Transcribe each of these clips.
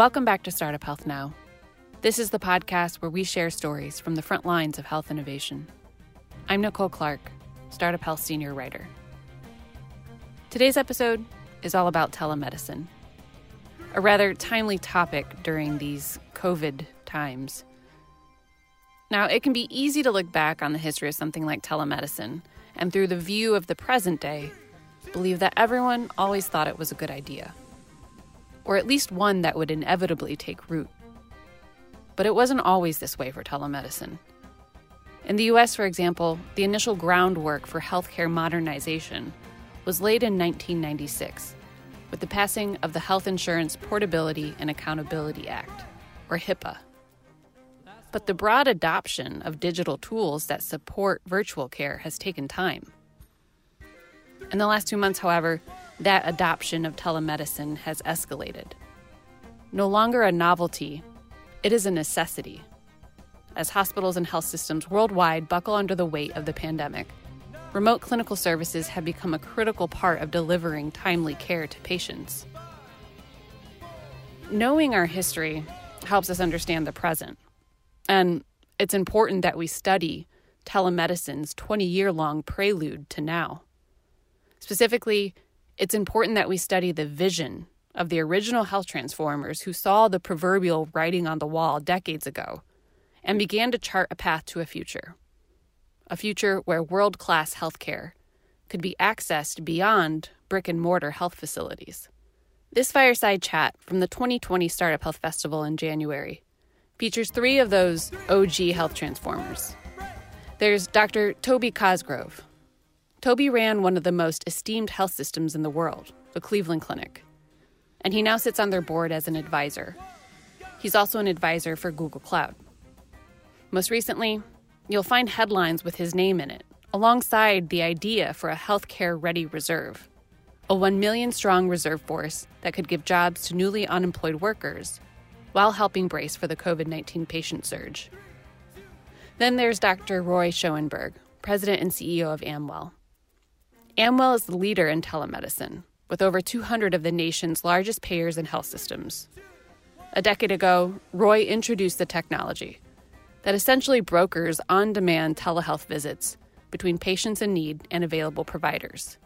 Welcome back to Startup Health Now. This is the podcast where we share stories from the front lines of health innovation. I'm Nicole Clark, Startup Health Senior Writer. Today's episode is all about telemedicine, a rather timely topic during these COVID times. Now, it can be easy to look back on the history of something like telemedicine and through the view of the present day, believe that everyone always thought it was a good idea, or at least one that would inevitably take root. But it wasn't always this way for telemedicine. In the US, for example, the initial groundwork for healthcare modernization was laid in 1996 with the passing of the Health Insurance Portability and Accountability Act, or HIPAA. But the broad adoption of digital tools that support virtual care has taken time. In the last two months, however, that adoption of telemedicine has escalated. No longer a novelty, it is a necessity. As hospitals and health systems worldwide buckle under the weight of the pandemic, remote clinical services have become a critical part of delivering timely care to patients. Knowing our history helps us understand the present. And it's important that we study telemedicine's 20 year long prelude to now. Specifically, it's important that we study the vision of the original health transformers who saw the proverbial writing on the wall decades ago and began to chart a path to a future. A future where world class healthcare could be accessed beyond brick and mortar health facilities. This fireside chat from the 2020 Startup Health Festival in January features three of those OG health transformers. There's Dr. Toby Cosgrove. Toby ran one of the most esteemed health systems in the world, the Cleveland Clinic, and he now sits on their board as an advisor. He's also an advisor for Google Cloud. Most recently, you'll find headlines with his name in it, alongside the idea for a healthcare ready reserve, a 1 million strong reserve force that could give jobs to newly unemployed workers while helping brace for the COVID 19 patient surge. Then there's Dr. Roy Schoenberg, President and CEO of Amwell. Amwell is the leader in telemedicine, with over 200 of the nation's largest payers and health systems. A decade ago, Roy introduced the technology that essentially brokers on demand telehealth visits between patients in need and available providers.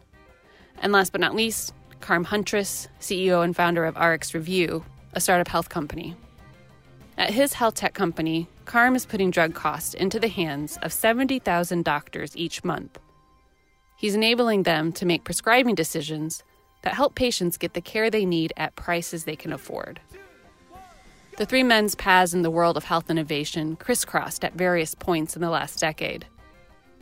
And last but not least, Carm Huntress, CEO and founder of RxRevu, a startup health company. At his health tech company, Carm is putting drug costs into the hands of 70,000 doctors each month. He's enabling them to make prescribing decisions that help patients get the care they need at prices they can afford. The three men's paths in the world of health innovation crisscrossed at various points in the last decade.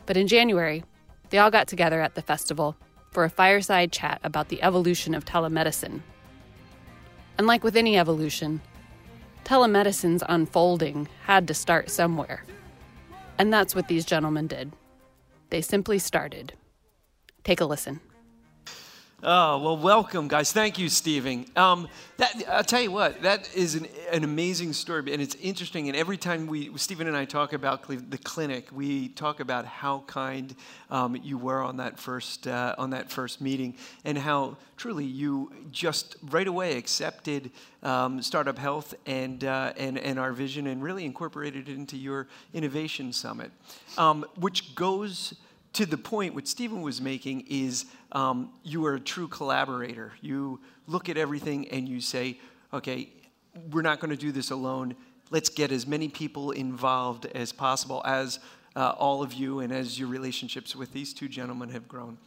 But in January, they all got together at the festival for a fireside chat about the evolution of telemedicine and like with any evolution, telemedicine's unfolding had to start somewhere. And that's what these gentlemen did. They simply started. Take a listen. Oh, well, welcome, guys. Thank you, Stephen. Um, that, I'll tell you what, that is an, an, amazing story, and it's interesting. And every time we, Stephen and I talk about the clinic, we talk about how kind um, you were on that first uh, on that first meeting, and how truly you just right away accepted um, startup health and, uh, and and our vision, and really incorporated it into your innovation summit, um, which goes to the point what Stephen was making is um, you are a true collaborator. You look at everything and you say, okay, we're not going to do this alone. Let's get as many people involved as possible as uh, all of you and as your relationships with these two gentlemen have grown.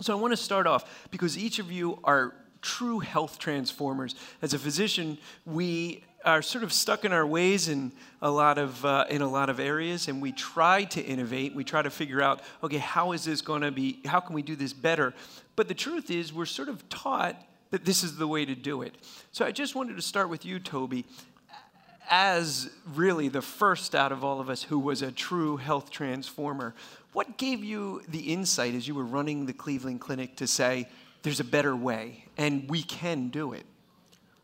So I want to start off because each of you are true health transformers. As a physician, we are sort of stuck in our ways in a lot of uh, in a lot of areas, and we try to innovate. We try to figure out, okay, how is this going to be? How can we do this better? But the truth is, we're sort of taught that this is the way to do it. So I just wanted to start with you, Toby, as really the first out of all of us who was a true health transformer. What gave you the insight as you were running the Cleveland Clinic to say, there's a better way and we can do it?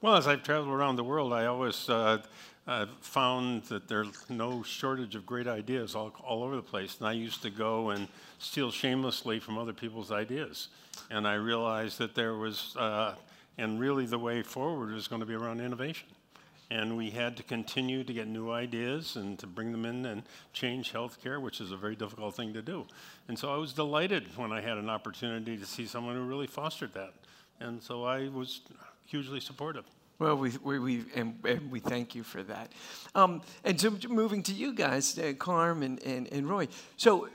Well, as I've traveled around the world, I always uh, uh, found that there's no shortage of great ideas all, all over the place. And I used to go and steal shamelessly from other people's ideas. And I realized that there was, uh, and really the way forward is going to be around innovation. And we had to continue to get new ideas and to bring them in and change healthcare, which is a very difficult thing to do. And so I was delighted when I had an opportunity to see someone who really fostered that. And so I was hugely supportive. Well, we, we, we and, and, we thank you for that. Um, and so moving to you guys, uh, Carm and, and, and Roy. So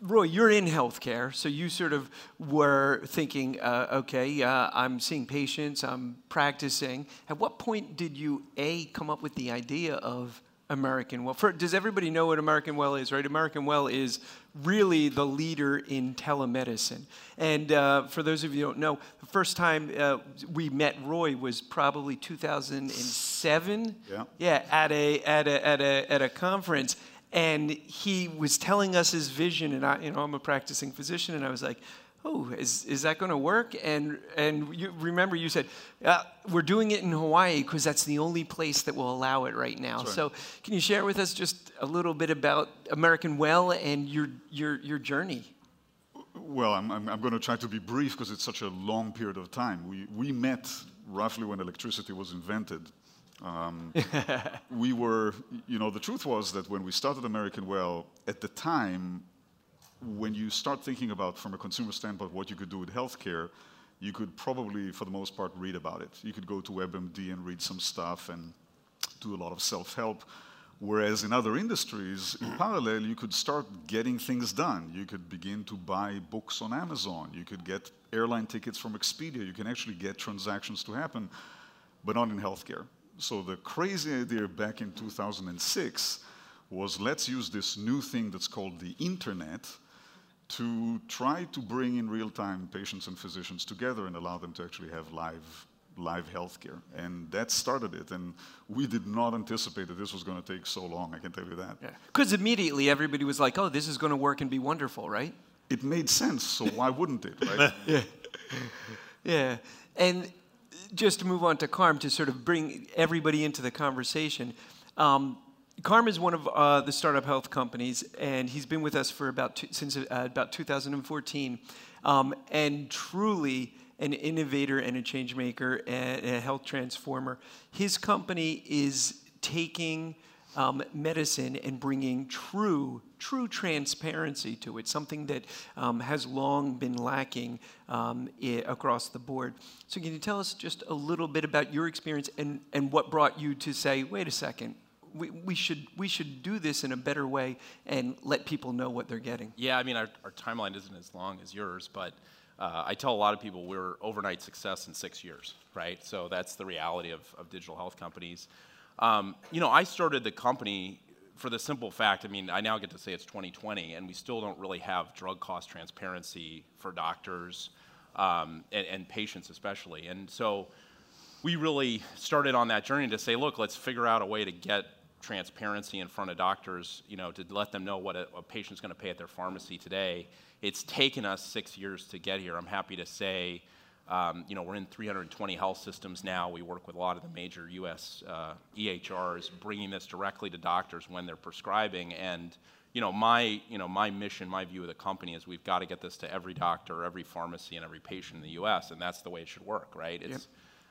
Roy, you're in healthcare, so you sort of were thinking, uh, okay, uh, I'm seeing patients, I'm practicing. At what point did you a come up with the idea of American Well? For, does everybody know what American Well is? Right, American Well is really the leader in telemedicine. And uh, for those of you who don't know, the first time uh, we met Roy was probably 2007. Yeah. Yeah, at a at a at a at a conference and he was telling us his vision and I, you know, I'm a practicing physician and I was like, oh, is, is that going to work? And, and you remember you said, uh, we're doing it in Hawaii because that's the only place that will allow it right now. Right. So can you share with us just a little bit about American Well and your, your, your journey? Well, I'm, I'm, I'm going to try to be brief because it's such a long period of time. We, we met roughly when electricity was invented um, we were, you know, the truth was that when we started American Well, at the time, when you start thinking about, from a consumer standpoint, what you could do with healthcare, you could probably, for the most part, read about it. You could go to WebMD and read some stuff and do a lot of self help. Whereas in other industries, in parallel, you could start getting things done. You could begin to buy books on Amazon. You could get airline tickets from Expedia. You can actually get transactions to happen, but not in healthcare. So the crazy idea back in 2006 was let's use this new thing that's called the internet to try to bring in real time patients and physicians together and allow them to actually have live live healthcare. And that started it. And we did not anticipate that this was going to take so long, I can tell you that. Because yeah. immediately everybody was like, oh, this is going to work and be wonderful, right? It made sense, so why wouldn't it, right? yeah. Yeah. And just to move on to Carm to sort of bring everybody into the conversation. Um, Carm is one of uh, the startup health companies, and he's been with us for about two, since uh, about 2014, um, and truly an innovator and a change maker and a health transformer. His company is taking um, medicine and bringing true, true transparency to it, something that um, has long been lacking um, I- across the board. So, can you tell us just a little bit about your experience and, and what brought you to say, wait a second, we, we, should, we should do this in a better way and let people know what they're getting? Yeah, I mean, our, our timeline isn't as long as yours, but uh, I tell a lot of people we're overnight success in six years, right? So that's the reality of, of digital health companies. Um, you know, I started the company for the simple fact, I mean, I now get to say it's 2020, and we still don't really have drug cost transparency for doctors um, and, and, patients, especially. And so we really started on that journey to say, look, let's figure out a way to get transparency in front of doctors, you know, to let them know what a, a patient's going to pay at their pharmacy today. It's taken us six years to get here. I'm happy to say um, you know, we're in 320 health systems now. We work with a lot of the major U.S. Uh, EHRs, bringing this directly to doctors when they're prescribing. And you know, my you know my mission, my view of the company is we've got to get this to every doctor, every pharmacy, and every patient in the U.S. And that's the way it should work, right? It's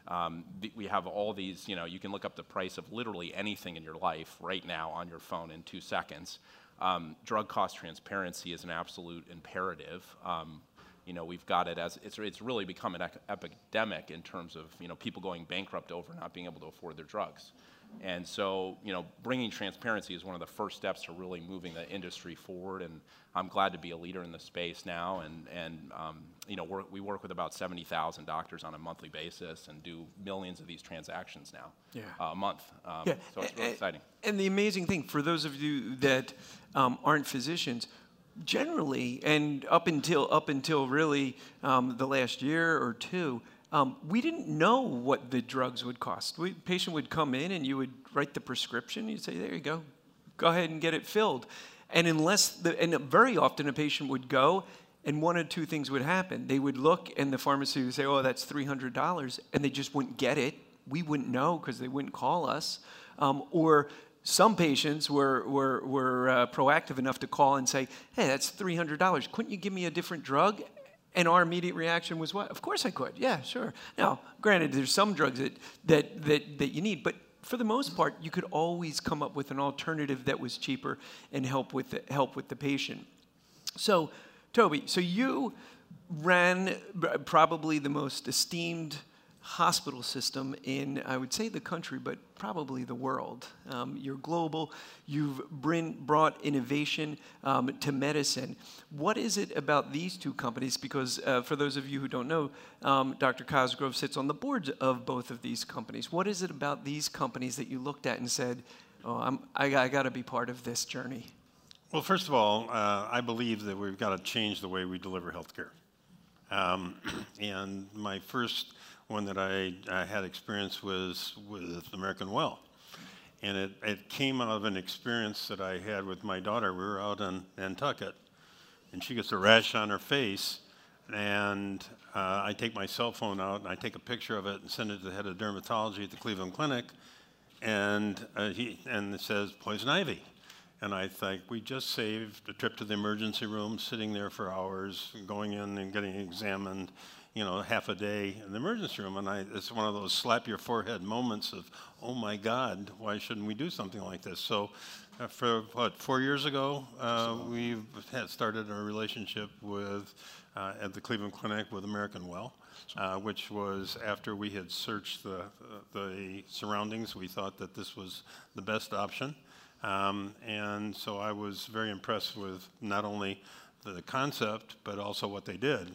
yep. um, th- we have all these. You know, you can look up the price of literally anything in your life right now on your phone in two seconds. Um, drug cost transparency is an absolute imperative. Um, you know, we've got it as it's, it's really become an epidemic in terms of, you know, people going bankrupt over not being able to afford their drugs. And so, you know, bringing transparency is one of the first steps to really moving the industry forward. And I'm glad to be a leader in the space now. And, and um, you know, we work with about 70,000 doctors on a monthly basis and do millions of these transactions now yeah. Uh, a month. Um, yeah. So it's really exciting. And the amazing thing, for those of you that um, aren't physicians, generally, and up until up until really um, the last year or two, um, we didn't know what the drugs would cost. We, patient would come in and you would write the prescription. You'd say, "There you go, go ahead and get it filled." And unless the, and very often a patient would go, and one or two things would happen. They would look, and the pharmacy would say, "Oh, that's three hundred dollars," and they just wouldn't get it. We wouldn't know because they wouldn't call us, um, or some patients were, were, were uh, proactive enough to call and say, hey, that's $300. Couldn't you give me a different drug? And our immediate reaction was what? Of course I could. Yeah, sure. Now, granted, there's some drugs that, that, that, that you need, but for the most part, you could always come up with an alternative that was cheaper and help with the, help with the patient. So, Toby, so you ran probably the most esteemed hospital system in, I would say, the country, but probably the world. Um, you're global. You've bring, brought innovation um, to medicine. What is it about these two companies? Because uh, for those of you who don't know, um, Dr. Cosgrove sits on the boards of both of these companies. What is it about these companies that you looked at and said, "Oh, I'm, I, I got to be part of this journey"? Well, first of all, uh, I believe that we've got to change the way we deliver healthcare. Um, and my first one that I, I had experience was with American Well. And it, it came out of an experience that I had with my daughter. We were out in Nantucket, and she gets a rash on her face. And uh, I take my cell phone out and I take a picture of it and send it to the head of dermatology at the Cleveland Clinic. And, uh, he, and it says poison ivy. And I think we just saved a trip to the emergency room, sitting there for hours, going in and getting examined you know, half a day in the emergency room. And I, it's one of those slap your forehead moments of, oh my God, why shouldn't we do something like this? So, uh, for what, four years ago, uh, we had started a relationship with, uh, at the Cleveland Clinic with American Well. Uh, which was after we had searched the, the surroundings, we thought that this was the best option. Um, and so I was very impressed with not only the concept, but also what they did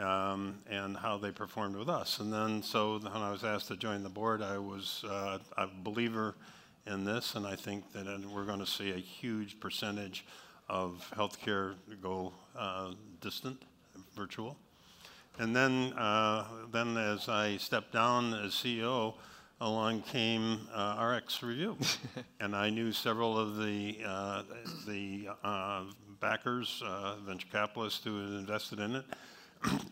um, and how they performed with us. And then, so when I was asked to join the board, I was uh, a believer in this, and I think that we're going to see a huge percentage of healthcare go uh, distant, virtual. And then, uh, then as I stepped down as CEO, along came uh, RxRevu, and I knew several of the uh, the uh, backers, uh, venture capitalists who had invested in it,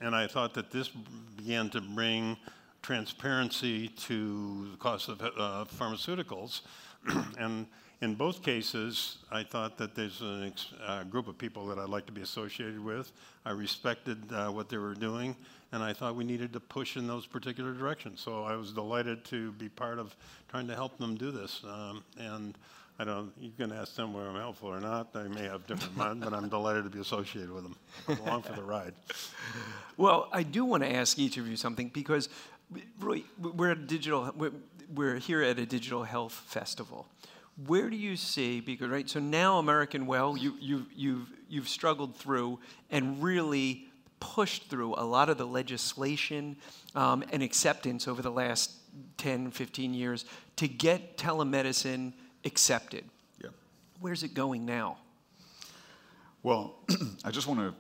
and I thought that this began to bring transparency to the cost of uh, pharmaceuticals. and in both cases, I thought that there's a uh, group of people that I'd like to be associated with. I respected uh, what they were doing, and I thought we needed to push in those particular directions. So I was delighted to be part of trying to help them do this. Um, and I don't, you can ask them whether I'm helpful or not. They may have different minds, but I'm delighted to be associated with them. along for the ride. Well, I do want to ask each of you something because Roy, we're at digital, we're, we're here at a digital health festival. Where do you see, because right, so now American Well, you, you, you've, you've struggled through and really pushed through a lot of the legislation um, and acceptance over the last 10, 15 years to get telemedicine accepted. Yeah. Where's it going now? Well, I just want to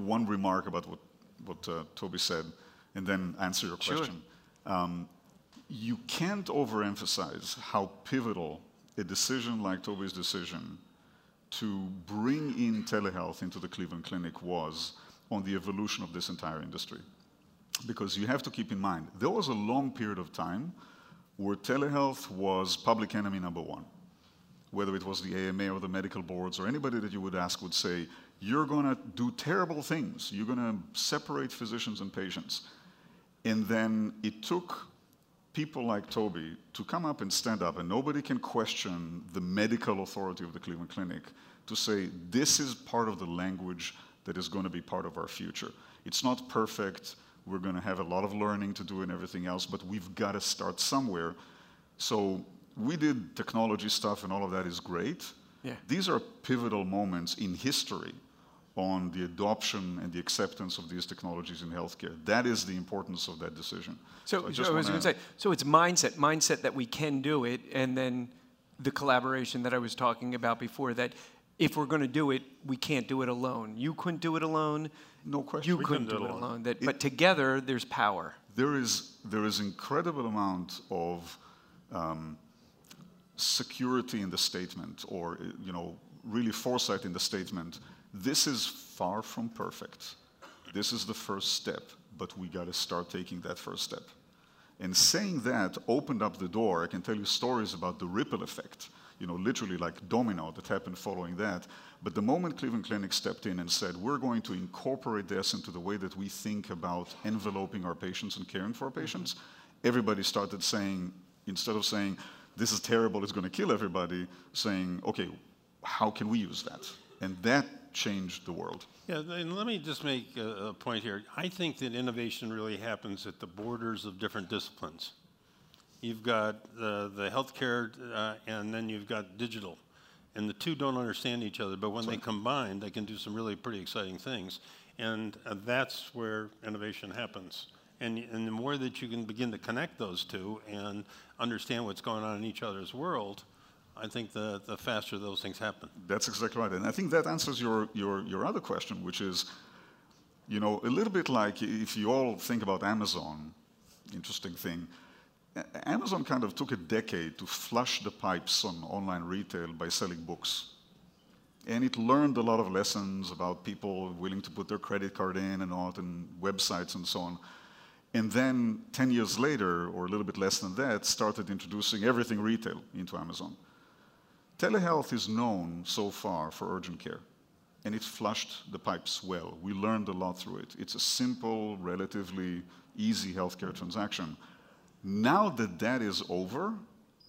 one remark about what what uh, Toby said, and then answer your question. Sure. Um, you can't overemphasize how pivotal a decision like Toby's decision to bring in telehealth into the Cleveland Clinic was on the evolution of this entire industry. Because you have to keep in mind, there was a long period of time where telehealth was public enemy number one whether it was the AMA or the medical boards or anybody that you would ask would say, you're going to do terrible things. You're going to separate physicians and patients. And then it took people like Toby to come up and stand up, and nobody can question the medical authority of the Cleveland Clinic to say, this is part of the language that is going to be part of our future. It's not perfect. We're going to have a lot of learning to do and everything else, but we've got to start somewhere. So we did technology stuff and all of that is great. Yeah. These are pivotal moments in history on the adoption and the acceptance of these technologies in healthcare. That is the importance of that decision. So, so I, so I was going to say, so it's mindset, mindset that we can do it, and then the collaboration that I was talking about before. That if we're going to do it, we can't do it alone. You couldn't do it alone. No question. You we couldn't do it alone. alone. That, it, but together, there's power. There is there is incredible amount of um, security in the statement or you know really foresight in the statement this is far from perfect. This is the first step but we got to start taking that first step. And saying that opened up the door. I can tell you stories about the ripple effect you know literally like domino that happened following that. But the moment cleveland clinic stepped in and said we're going to incorporate this into the way that we think about enveloping our patients and caring for our patients everybody started saying instead of saying this is terrible, it's going to kill everybody, saying, okay, how can we use that? And that changed the world. Yeah, and let me just make a, a point here. I think that innovation really happens at the borders of different disciplines. You've got uh, the healthcare, uh, and then you've got digital. And the two don't understand each other, but when they combine, they can do some really pretty exciting things. And uh, that's where innovation happens. And, and the more that you can begin to connect those two and understand what's going on in each other's world, I think the, the faster those things happen. That's exactly right. And I think that answers your, your, your other question, which is, you know, a little bit like if you all think about Amazon, interesting thing, Amazon kind of took a decade to flush the pipes on online retail by selling books. And it learned a lot of lessons about people willing to put their credit card in and out and websites and so on. And then 10 years later, or a little bit less than that, started introducing everything retail into Amazon. Telehealth is known so far for urgent care, and it flushed the pipes well. We learned a lot through it. It's a simple, relatively easy healthcare transaction. Now that that is over,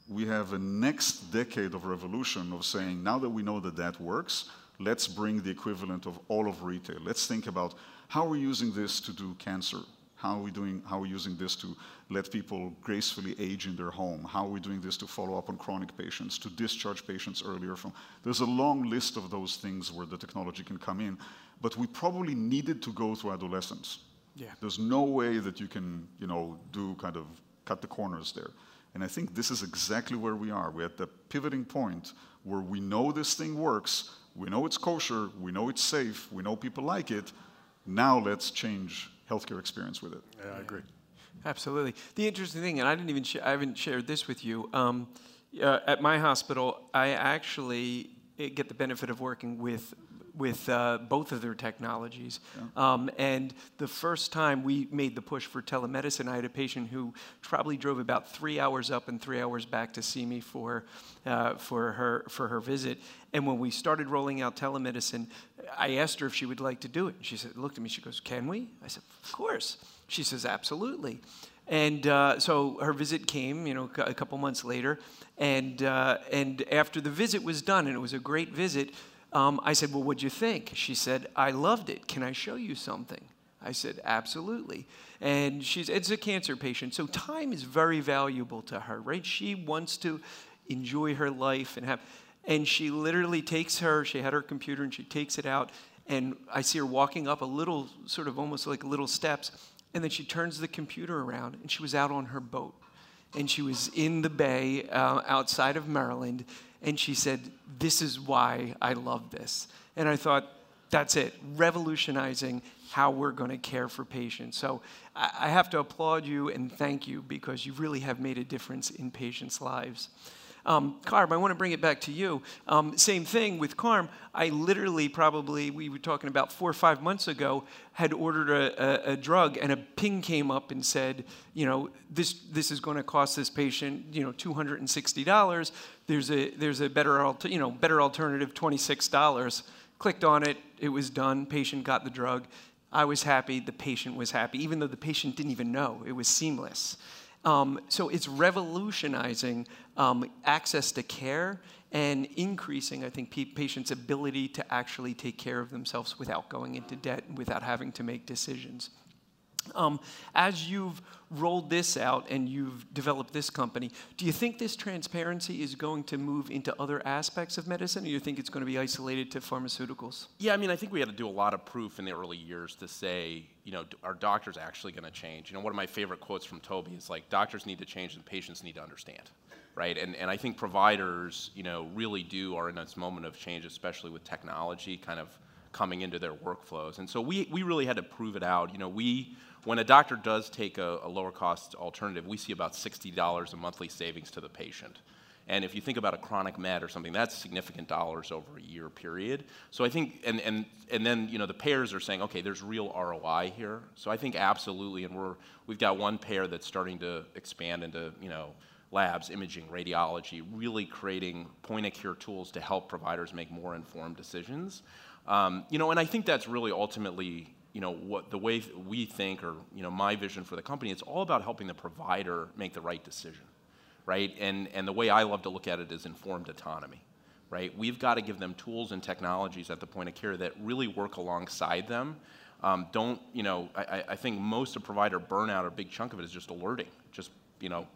we have a next decade of revolution of saying, now that we know that that works, let's bring the equivalent of all of retail. Let's think about how we're using this to do cancer how are we doing? How are we using this to let people gracefully age in their home? How are we doing this to follow up on chronic patients, to discharge patients earlier from? There's a long list of those things where the technology can come in, but we probably needed to go through adolescence. Yeah. There's no way that you can, you know, do kind of cut the corners there. And I think this is exactly where we are. We're at the pivoting point where we know this thing works, we know it's kosher, we know it's safe, we know people like it. Now let's change healthcare experience with it. Yeah, I agree. Absolutely. The interesting thing, and I didn't even sh- I haven't shared this with you. Um, uh, at my hospital, I actually eh, get the benefit of working with with uh, both of their technologies. Yeah. Um, and the first time we made the push for telemedicine, I had a patient who probably drove about three hours up and three hours back to see me for, uh, for, her, for her visit. And when we started rolling out telemedicine, I asked her if she would like to do it. And she said, looked at me, she goes, Can we? I said, Of course. She says, Absolutely. And uh, so her visit came, you know, a couple months later. And, uh, and after the visit was done, and it was a great visit, um, I said, Well, what'd you think? She said, I loved it. Can I show you something? I said, Absolutely. And she's, it's a cancer patient, so time is very valuable to her, right? She wants to enjoy her life and have, and she literally takes her, she had her computer and she takes it out, and I see her walking up a little, sort of almost like little steps, and then she turns the computer around and she was out on her boat. And she was in the bay uh, outside of Maryland, and she said, This is why I love this. And I thought, that's it, revolutionizing how we're going to care for patients. So I have to applaud you and thank you because you really have made a difference in patients' lives. Um, Carm, I want to bring it back to you. Um, same thing with Carm. I literally probably, we were talking about four or five months ago, had ordered a, a, a drug and a ping came up and said, you know, this, this is going to cost this patient, you know, $260. There's a there's a better you know better alternative, twenty six dollars. Clicked on it. It was done. Patient got the drug. I was happy. The patient was happy, even though the patient didn't even know. It was seamless. Um, so it's revolutionizing um, access to care and increasing, I think, patients' ability to actually take care of themselves without going into debt without having to make decisions. Um, as you've rolled this out and you've developed this company, do you think this transparency is going to move into other aspects of medicine, or do you think it's going to be isolated to pharmaceuticals? Yeah, I mean, I think we had to do a lot of proof in the early years to say, you know, are doctors actually going to change? You know, one of my favorite quotes from Toby is like, doctors need to change and patients need to understand. Right, and, and I think providers, you know, really do are in this moment of change, especially with technology kind of coming into their workflows. And so we, we really had to prove it out. You know, we when a doctor does take a, a lower cost alternative, we see about $60 a monthly savings to the patient. And if you think about a chronic med or something, that's significant dollars over a year period. So I think, and, and, and then, you know, the payers are saying, okay, there's real ROI here. So I think absolutely, and we're, we've got one payer that's starting to expand into, you know, labs, imaging, radiology, really creating point of care tools to help providers make more informed decisions. Um, you know, and I think that's really ultimately you know, what the way we think or, you know, my vision for the company, it's all about helping the provider make the right decision, right? And, and the way I love to look at it is informed autonomy, right? We've got to give them tools and technologies at the point of care that really work alongside them. Um, don't, you know, I, I think most of provider burnout, a big chunk of it is just alerting, just, you know,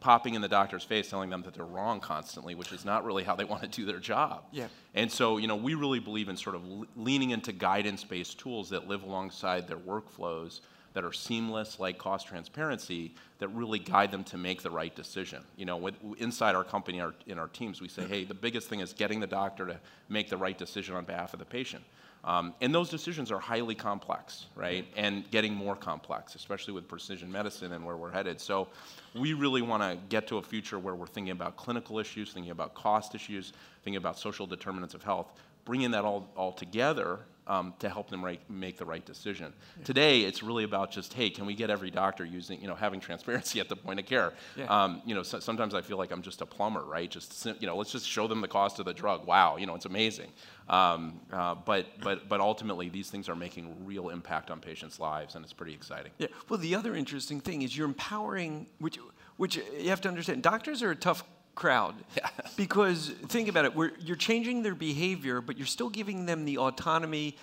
popping in the doctor's face telling them that they're wrong constantly, which is not really how they want to do their job. Yeah. And so, you know, we really believe in sort of leaning into guidance-based tools that live alongside their workflows that are seamless, like cost transparency, that really guide them to make the right decision. You know, with, inside our company, our, in our teams, we say, hey, the biggest thing is getting the doctor to make the right decision on behalf of the patient. Um, and those decisions are highly complex, right? And getting more complex, especially with precision medicine and where we're headed. So we really want to get to a future where we're thinking about clinical issues, thinking about cost issues, thinking about social determinants of health, bringing that all, all together um, to help them right, make the right decision. Yeah. Today, it's really about just, hey, can we get every doctor using, you know, having transparency at the point of care? Yeah. Um, you know, so, sometimes I feel like I'm just a plumber, right? Just, you know, let's just show them the cost of the drug. Wow, you know, it's amazing. Um, uh, but, but, but ultimately, these things are making real impact on patients' lives, and it's pretty exciting. Yeah. Well, the other interesting thing is you're empowering, which, which you have to understand, doctors are a tough crowd. Yeah. because think about it, you're changing their behavior, but you're still giving them the autonomy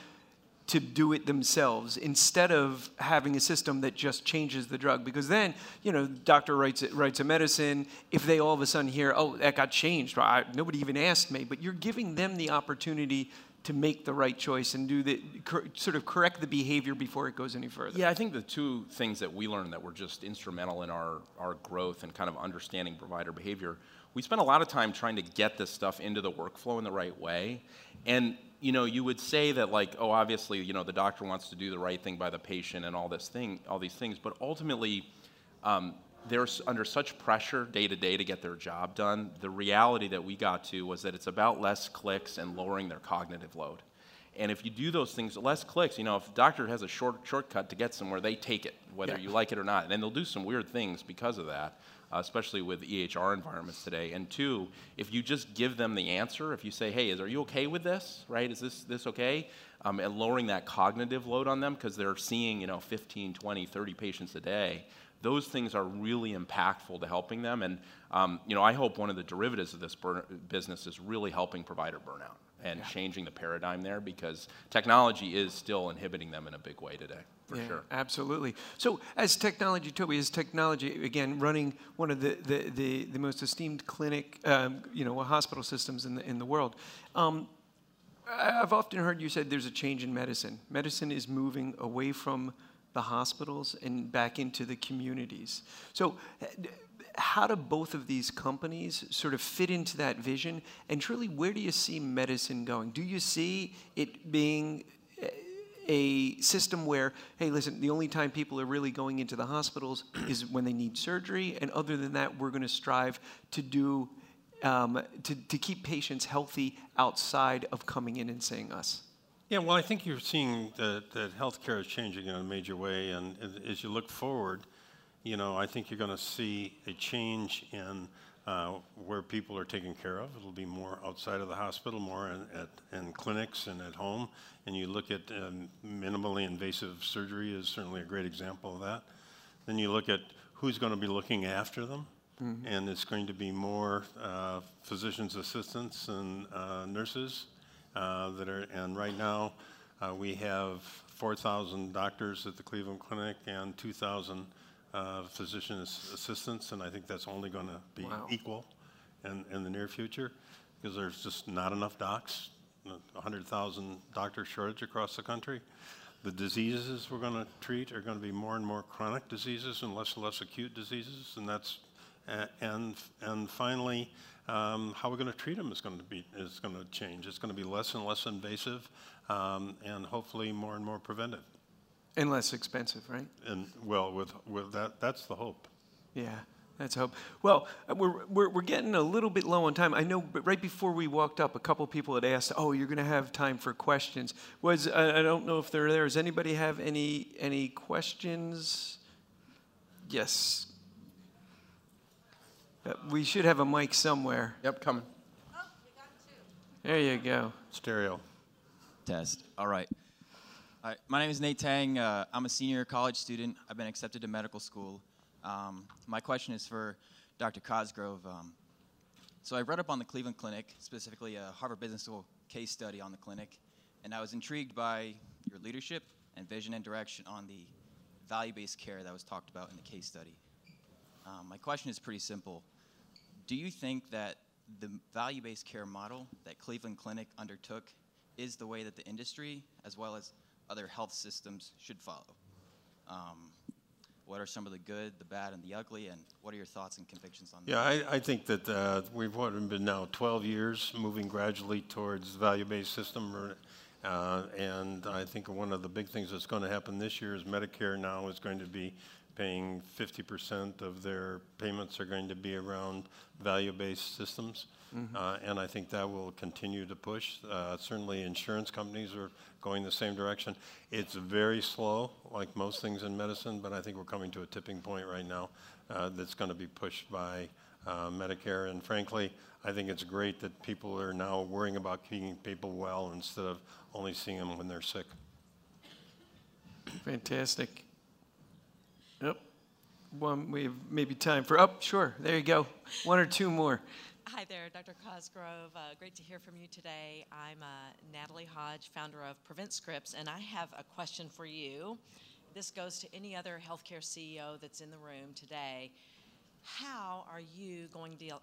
to do it themselves instead of having a system that just changes the drug. Because then, you know, doctor writes writes a medicine. If they all of a sudden hear, oh, that got changed, I, nobody even asked me, but you're giving them the opportunity to make the right choice and do the cor- sort of correct the behavior before it goes any further. Yeah, I think the two things that we learned that were just instrumental in our, our growth and kind of understanding provider behavior we spent a lot of time trying to get this stuff into the workflow in the right way. And you know, you would say that like, oh, obviously, you know, the doctor wants to do the right thing by the patient and all this thing, all these things, but ultimately, um, they're under such pressure day to day to get their job done. The reality that we got to was that it's about less clicks and lowering their cognitive load. And if you do those things, less clicks, you know, if a doctor has a short shortcut to get somewhere, they take it, whether yeah. you like it or not. And they'll do some weird things because of that uh, especially with EHR environments today. And two, if you just give them the answer, if you say, hey, is, are you okay with this, right? Is this, this okay? Um, and lowering that cognitive load on them because they're seeing, you know, 15, 20, 30 patients a day, those things are really impactful to helping them. And, um, you know, I hope one of the derivatives of this business is really helping provider burnout and yeah. changing the paradigm there because technology is still inhibiting them in a big way today for yeah, sure. Absolutely. So, as technology, Toby, as technology, again, running one of the, the, the, the most esteemed clinic, um, you know, hospital systems in the, in the world, um, I've often heard you said there's a change in medicine. Medicine is moving away from the hospitals and back into the communities. So, how do both of these companies sort of fit into that vision? And truly, where do you see medicine going? Do you see it being a system where, hey, listen, the only time people are really going into the hospitals is when they need surgery, and other than that, we're going to strive to do um, to, to keep patients healthy outside of coming in and seeing us. Yeah, well, I think you're seeing that, that healthcare is changing in a major way, and as you look forward, you know, I think you're going to see a change in uh, where people are taken care of. It'll be more outside of the hospital, more in, at, in clinics and at home. And you look at um, minimally invasive surgery is certainly a great example of that. Then you look at who's going to be looking after them. Mm-hmm. And it's going to be more uh, physicians' assistants and uh, nurses uh, that are. And right now, uh, we have 4,000 doctors at the Cleveland Clinic and 2,000 uh, physician assistants, and I think that's only going to be wow. equal in, in the near future because there's just not enough docs, 100,000 doctor shortage across the country. The diseases we're going to treat are going to be more and more chronic diseases and less and less acute diseases, and that's and and finally, um, how we're going to treat them is going to be is going to change. It's going to be less and less invasive, um, and hopefully more and more preventive. And less expensive, right? And well, with, with that, that's the hope. Yeah, that's hope. Well, uh, we're, we're, we're getting a little bit low on time. I know, but right before we walked up, a couple people had asked, "Oh, you're going to have time for questions." Was I, I don't know if they're there. Does anybody have any any questions? Yes. Uh, we should have a mic somewhere. Yep, coming. Oh, there you go. Stereo. Test. All right. Hi, my name is Nate Tang. Uh, I'm a senior college student. I've been accepted to medical school. Um, my question is for Dr. Cosgrove. Um, so I read up on the Cleveland Clinic, specifically a Harvard Business School case study on the clinic, and I was intrigued by your leadership and vision and direction on the value-based care that was talked about in the case study. Um, my question is pretty simple. Do you think that the value-based care model that Cleveland Clinic undertook is the way that the industry, as well as other health systems, should follow? Um, what are some of the good, the bad, and the ugly, and what are your thoughts and convictions on yeah, that? I, I think that uh, we've been now 12 years moving gradually towards value-based system, uh, and I think one of the big things that's going to happen this year is Medicare now is going to be paying 50% of their payments are going to be around value-based systems. Mm-hmm. Uh, and I think that will continue to push. Uh, certainly, insurance companies are going the same direction. It's very slow, like most things in medicine, but I think we're coming to a tipping point right now uh, that's going to be pushed by uh, Medicare. And frankly, I think it's great that people are now worrying about keeping people well instead of only seeing them when they're sick. Fantastic. One, we have maybe time for, oh, sure, there you go. One or two more. Hi there, Dr. Cosgrove. Uh, great to hear from you today. I'm uh, Natalie Hodge, founder of Prevent Scripts, and I have a question for you. This goes to any other healthcare CEO that's in the room today. How are you going to,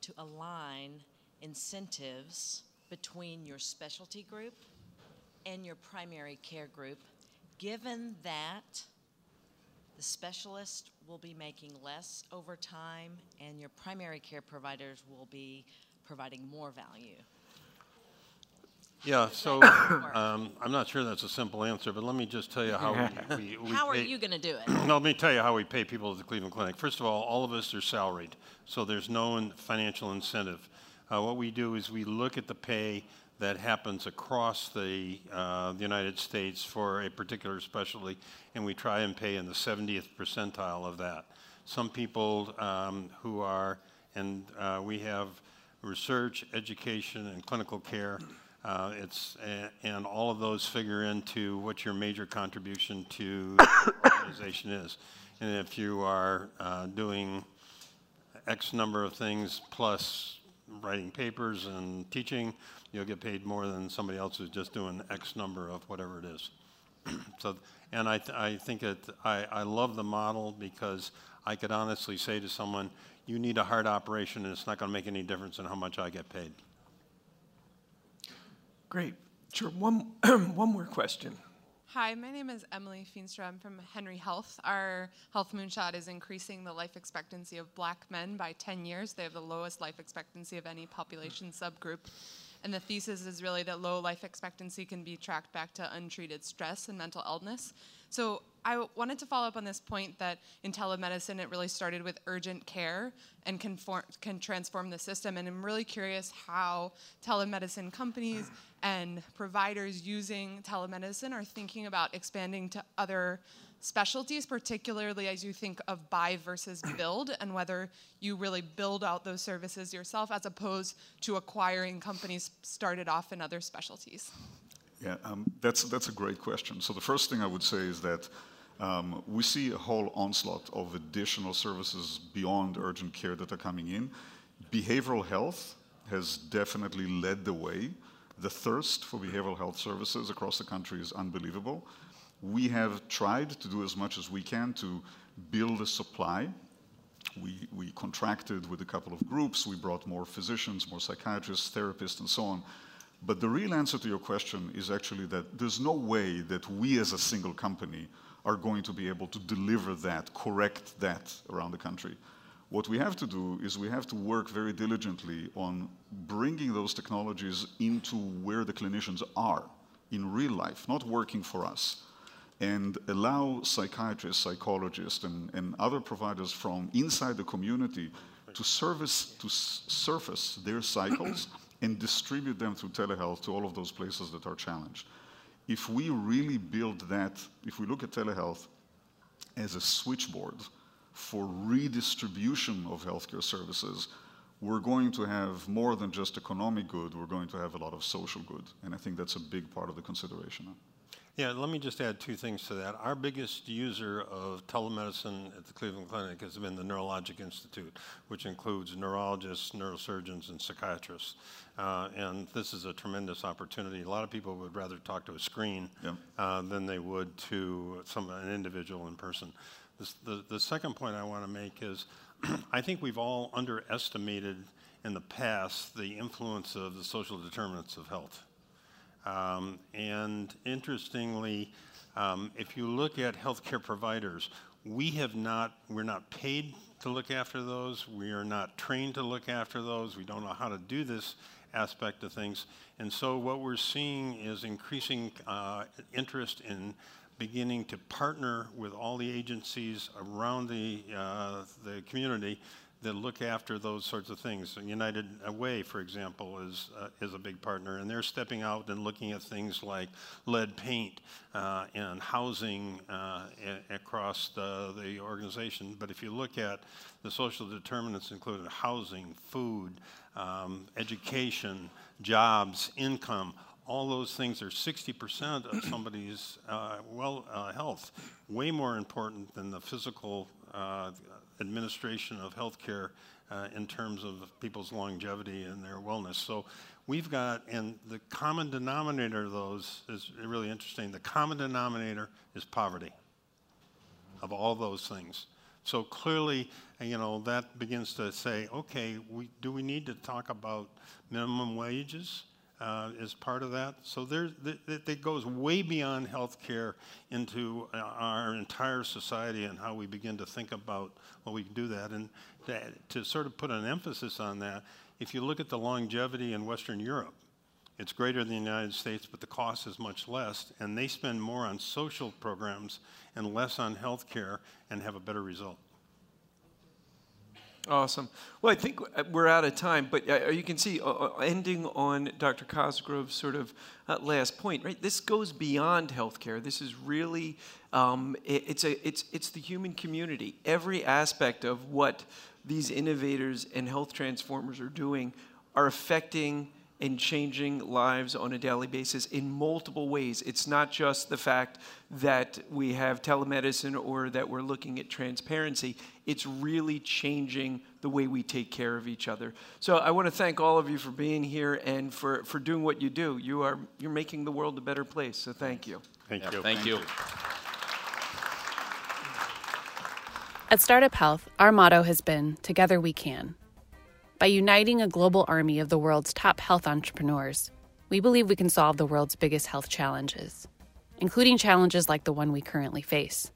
to align incentives between your specialty group and your primary care group, given that the specialist will be making less over time, and your primary care providers will be providing more value. Yeah, so um, I'm not sure that's a simple answer, but let me just tell you how we, we, we How are pay- you going to do it? Let me tell you how we pay people at the Cleveland Clinic. First of all, all of us are salaried, so there's no financial incentive. Uh, what we do is we look at the pay that happens across the, uh, the United States for a particular specialty, and we try and pay in the 70th percentile of that. Some people um, who are, and uh, we have research, education, and clinical care. Uh, it's and all of those figure into what your major contribution to the organization is. And if you are uh, doing X number of things plus writing papers and teaching, you'll get paid more than somebody else who's just doing X number of whatever it is. so, and I, th- I think that I, I love the model because I could honestly say to someone, you need a heart operation and it's not going to make any difference in how much I get paid. Great. Sure. One, one more question. Hi, my name is Emily Feenstra. I'm from Henry Health. Our health moonshot is increasing the life expectancy of black men by 10 years. They have the lowest life expectancy of any population subgroup. And the thesis is really that low life expectancy can be tracked back to untreated stress and mental illness. So I wanted to follow up on this point that in telemedicine, it really started with urgent care and can, form, can transform the system. And I'm really curious how telemedicine companies and providers using telemedicine are thinking about expanding to other specialties, particularly as you think of buy versus build, and whether you really build out those services yourself as opposed to acquiring companies started off in other specialties. Yeah, um, that's, that's a great question. So the first thing I would say is that um, we see a whole onslaught of additional services beyond urgent care that are coming in. Behavioral health has definitely led the way. The thirst for behavioral health services across the country is unbelievable. We have tried to do as much as we can to build a supply. We, we contracted with a couple of groups. We brought more physicians, more psychiatrists, therapists, and so on. But the real answer to your question is actually that there's no way that we as a single company are going to be able to deliver that, correct that around the country. What we have to do is we have to work very diligently on bringing those technologies into where the clinicians are in real life, not working for us, and allow psychiatrists, psychologists, and, and other providers from inside the community to service to surface their cycles and distribute them through telehealth to all of those places that are challenged. If we really build that, if we look at telehealth as a switchboard for redistribution of healthcare services, we're going to have more than just economic good, we're going to have a lot of social good. And I think that's a big part of the consideration. Yeah, let me just add two things to that. Our biggest user of telemedicine at the Cleveland Clinic has been the Neurologic Institute, which includes neurologists, neurosurgeons, and psychiatrists. Uh, and this is a tremendous opportunity. A lot of people would rather talk to a screen Yeah. uh, than they would to some an individual in person. This, the, the second point I want to make is I think we've all underestimated in the past the influence of the social determinants of health. Um, and interestingly, um, if you look at healthcare providers, we have not, we're not paid to look after those. We are not trained to look after those. We don't know how to do this aspect of things. And so what we're seeing is increasing uh, interest in beginning to partner with all the agencies around the, uh, the community that look after those sorts of things. United Way, for example, is, uh, is a big partner, and they're stepping out and looking at things like lead paint uh, and housing uh, across the, the organization. But if you look at the social determinants included housing, food, um, education, jobs, income, all those things are 60% of somebody's uh, well uh, health, way more important than the physical uh, administration of healthcare uh, in terms of people's longevity and their wellness. So we've got, and the common denominator of those is really interesting. The common denominator is poverty of all those things. So clearly, you know, that begins to say, okay, we, do we need to talk about minimum wages uh, part of that? So there, th- th- it goes way beyond healthcare into uh, our entire society and how we begin to think about what we can do that. And to, to sort of put an emphasis on that, if you look at the longevity in Western Europe, it's greater than the United States, but the cost is much less, and they spend more on social programs and less on health care and have a better result. Awesome. Well, I think we're out of time, but uh, you can see, uh, uh, ending on Dr. Cosgrove's sort of uh, last point, right? This goes beyond healthcare. This is really, um, it, it's a, it's, it's the human community. Every aspect of what these innovators and health transformers are doing are affecting and changing lives on a daily basis in multiple ways. It's not just the fact that we have telemedicine or that we're looking at transparency. It's really changing the way we take care of each other. So I want to thank all of you for being here and for, for doing what you do. You are you're making the world a better place. So thank you. Thank Yeah, you. Thank you. At Startup Health, our motto has been Together We Can. By uniting a global army of the world's top health entrepreneurs, we believe we can solve the world's biggest health challenges, including challenges like the one we currently face.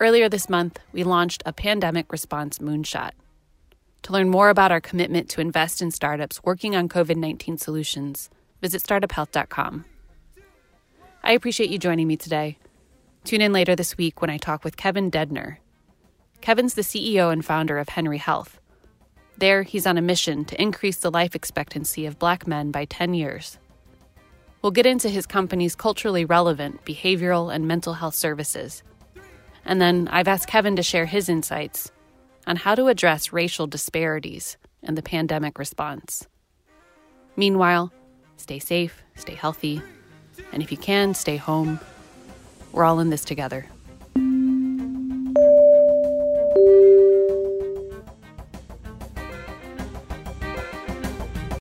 Earlier this month, we launched a pandemic response moonshot. To learn more about our commitment to invest in startups working on COVID 19 solutions, visit startuphealth.com. I appreciate you joining me today. Tune in later this week when I talk with Kevin Dedner. Kevin's the CEO and founder of Henry Health. There, he's on a mission to increase the life expectancy of black men by 10 years. We'll get into his company's culturally relevant behavioral and mental health services. And then I've asked Kevin to share his insights on how to address racial disparities and the pandemic response. Meanwhile, stay safe, stay healthy, and if you can, stay home. We're all in this together.